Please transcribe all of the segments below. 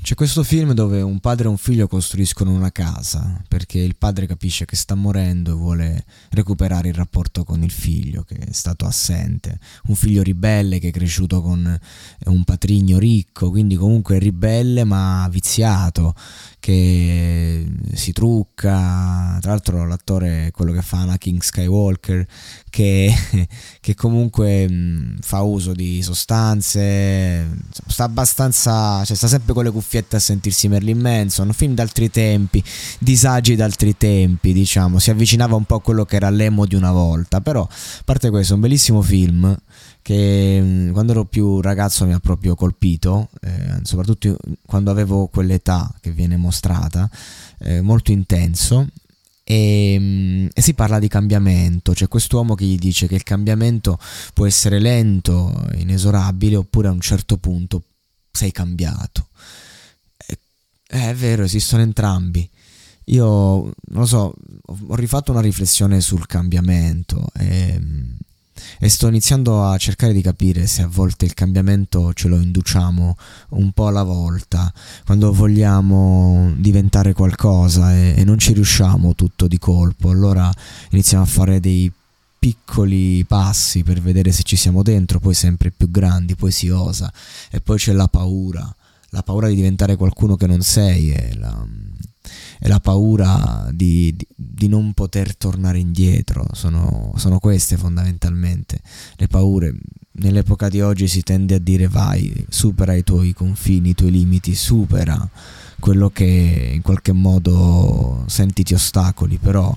C'è questo film dove un padre e un figlio costruiscono una casa perché il padre capisce che sta morendo e vuole recuperare il rapporto con il figlio che è stato assente. Un figlio ribelle che è cresciuto con un patrigno ricco, quindi comunque ribelle ma viziato, che si trucca. Tra l'altro l'attore è quello che fa Anakin Skywalker che, che comunque fa uso di sostanze, sta abbastanza, cioè sta sempre con le cuffiette a sentirsi Merlin Manson, film d'altri tempi, disagi d'altri tempi, diciamo, si avvicinava un po' a quello che era l'emo di una volta, però a parte questo, un bellissimo film che mh, quando ero più ragazzo mi ha proprio colpito, eh, soprattutto quando avevo quell'età che viene mostrata, eh, molto intenso e, e, si parla di cambiamento, c'è quest'uomo che gli dice che il cambiamento può essere lento, inesorabile, oppure a un certo punto sei cambiato. Eh, è vero, esistono entrambi. Io, non lo so, ho rifatto una riflessione sul cambiamento e e sto iniziando a cercare di capire se a volte il cambiamento ce lo induciamo un po' alla volta, quando vogliamo diventare qualcosa e, e non ci riusciamo tutto di colpo, allora iniziamo a fare dei piccoli passi per vedere se ci siamo dentro, poi sempre più grandi, poi si osa e poi c'è la paura, la paura di diventare qualcuno che non sei e la, e la paura di, di, di, non poter tornare indietro, sono, sono queste fondamentalmente le paure. Nell'epoca di oggi si tende a dire vai, supera i tuoi confini, i tuoi limiti, supera quello che in qualche modo senti ti ostacoli, però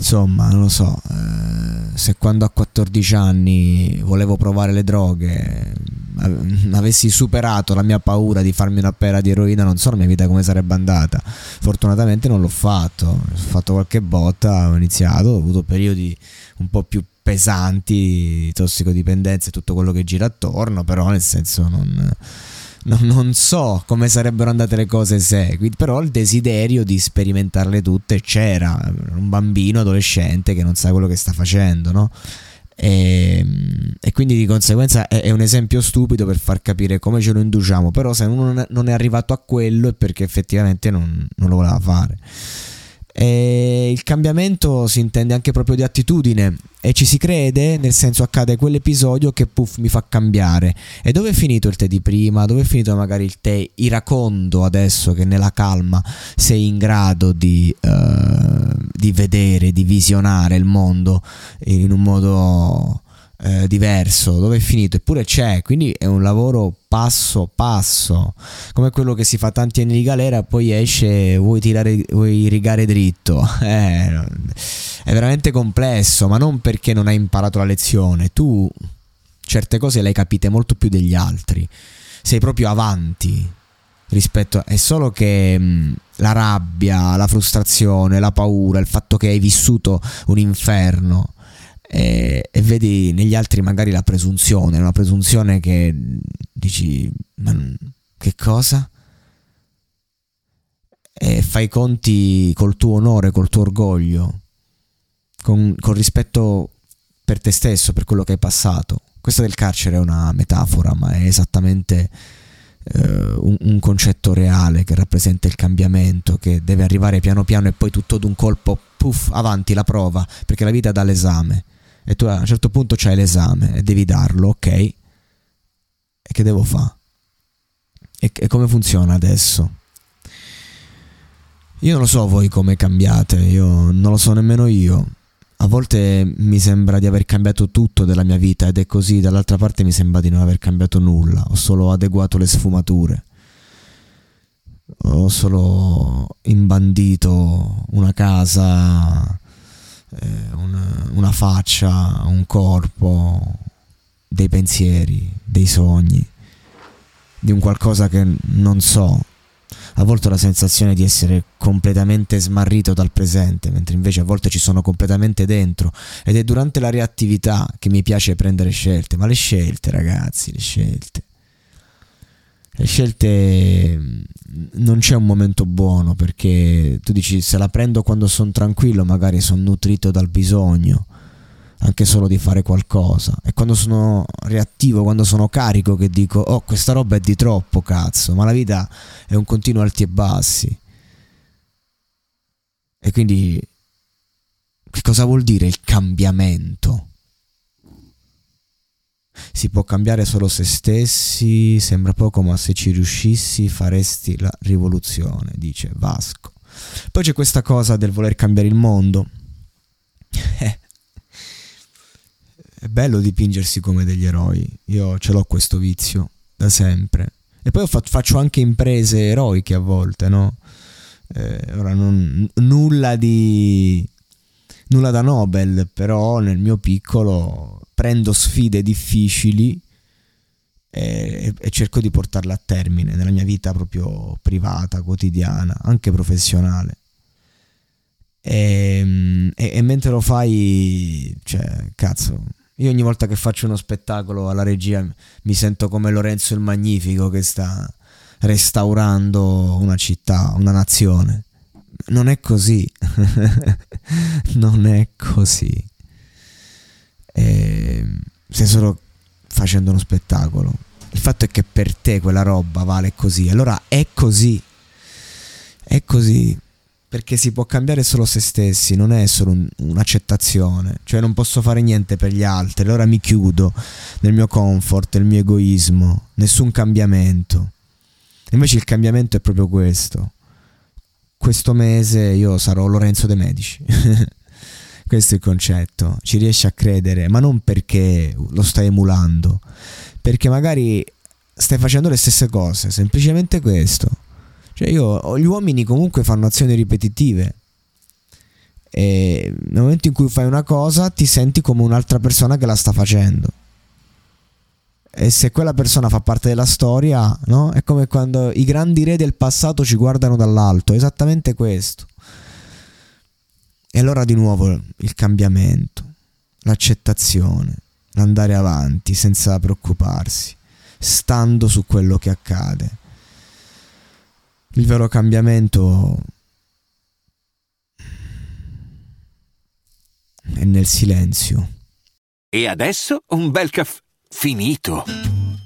insomma, non lo so, eh, se quando a 14 anni volevo provare le droghe avessi superato la mia paura di farmi una pera di eroina, non so la mia vita come sarebbe andata. Fortunatamente non l'ho fatto, ho fatto qualche botta, ho iniziato, ho avuto periodi un po' più pesanti, tossicodipendenza e tutto quello che gira attorno, però nel senso non non, non, so come sarebbero andate le cose se, però il desiderio di sperimentarle tutte c'era, un bambino adolescente che non sa quello che sta facendo, no? E, ehm, e, quindi di conseguenza è, è, un esempio stupido per far capire come ce lo induciamo, però se uno non è arrivato a quello è perché effettivamente non, non lo voleva fare. E il cambiamento si intende anche proprio di attitudine e ci si crede, nel senso accade quell'episodio che puff mi fa cambiare. E dove è finito il te di prima? Dove è finito magari il te iracondo adesso che nella calma sei in grado di, uh, di vedere, di visionare il mondo in un modo eh, diverso, dove è finito, eppure c'è, quindi è un lavoro passo passo, come quello che si fa tanti anni di galera, poi esce, vuoi, vuoi rigare dritto, eh, è veramente complesso, ma non perché non hai imparato la lezione, tu certe cose le hai capite molto più degli altri, sei proprio avanti rispetto a... è solo che mh, la rabbia, la frustrazione, la paura, il fatto che hai vissuto un inferno e, e, vedi negli altri magari la presunzione, una presunzione che dici, ma che cosa? e fai conti col tuo onore, col tuo orgoglio, con, con rispetto per te stesso, per quello che hai passato. Questa del carcere è una metafora, ma è esattamente eh, un, un, concetto reale che rappresenta il cambiamento, che deve arrivare piano piano e poi tutto d'un colpo, puff, avanti la prova, perché la vita dà l'esame. E tu a un certo punto c'hai l'esame e devi darlo, ok? E che devo fare? E, e come funziona adesso? Io non lo so voi come cambiate, io non lo so nemmeno io. A volte mi sembra di aver cambiato tutto della mia vita ed è così, dall'altra parte mi sembra di non aver cambiato nulla, ho solo adeguato le sfumature. Ho solo imbandito una casa, eh, una, una faccia, un corpo, dei pensieri, dei sogni, di un qualcosa che non so, a volte ho la sensazione di essere completamente smarrito dal presente, mentre invece a volte ci sono completamente dentro. Ed è durante la reattività che mi piace prendere scelte, ma le scelte ragazzi, le scelte. Scelte mm, non c'è un momento buono perché tu dici se la prendo quando sono tranquillo magari sono nutrito dal bisogno anche solo di fare qualcosa. E quando sono reattivo, quando sono carico, che dico, oh, questa roba è di troppo, cazzo, ma la vita è un continuo alti e bassi. E quindi, che cosa vuol dire il cambiamento? Si può cambiare solo se stessi, sembra poco, ma se ci riuscissi faresti la rivoluzione, dice Vasco. Poi c'è questa cosa del voler cambiare il mondo. È bello dipingersi come degli eroi. Io ce l'ho questo vizio da sempre. E poi faccio anche imprese eroiche a volte, no? Eh, ora non, nulla di nulla da Nobel, però nel mio piccolo prendo sfide difficili e, e, cerco di portarle a termine nella mia vita proprio privata, quotidiana, anche professionale. E, e, e mentre lo fai, cioè, cazzo, io ogni volta che faccio uno spettacolo alla regia mi sento come Lorenzo il Magnifico che sta restaurando una città, una nazione. Non è così. non è così. Stai solo facendo uno spettacolo. Il fatto è che per te quella roba vale così. Allora è così. È così perché si può cambiare solo se stessi, non è solo un, un'accettazione, cioè non posso fare niente per gli altri, allora mi chiudo nel mio comfort, nel mio egoismo, nessun cambiamento. Invece il cambiamento è proprio questo. Questo mese io sarò Lorenzo De Medici. questo è il concetto. Ci riesci a credere, ma non perché lo stai emulando, perché magari stai facendo le stesse cose, semplicemente questo cioè io, gli uomini comunque fanno azioni ripetitive. E nel momento in cui fai una cosa ti senti come un'altra persona che la sta facendo. E se quella persona fa parte della storia, no? È come quando i grandi re del passato ci guardano dall'alto, esattamente questo. E allora di nuovo il cambiamento, l'accettazione, l'andare avanti senza preoccuparsi, stando su quello che accade il vero cambiamento è nel silenzio. E adesso un bel caffè finito.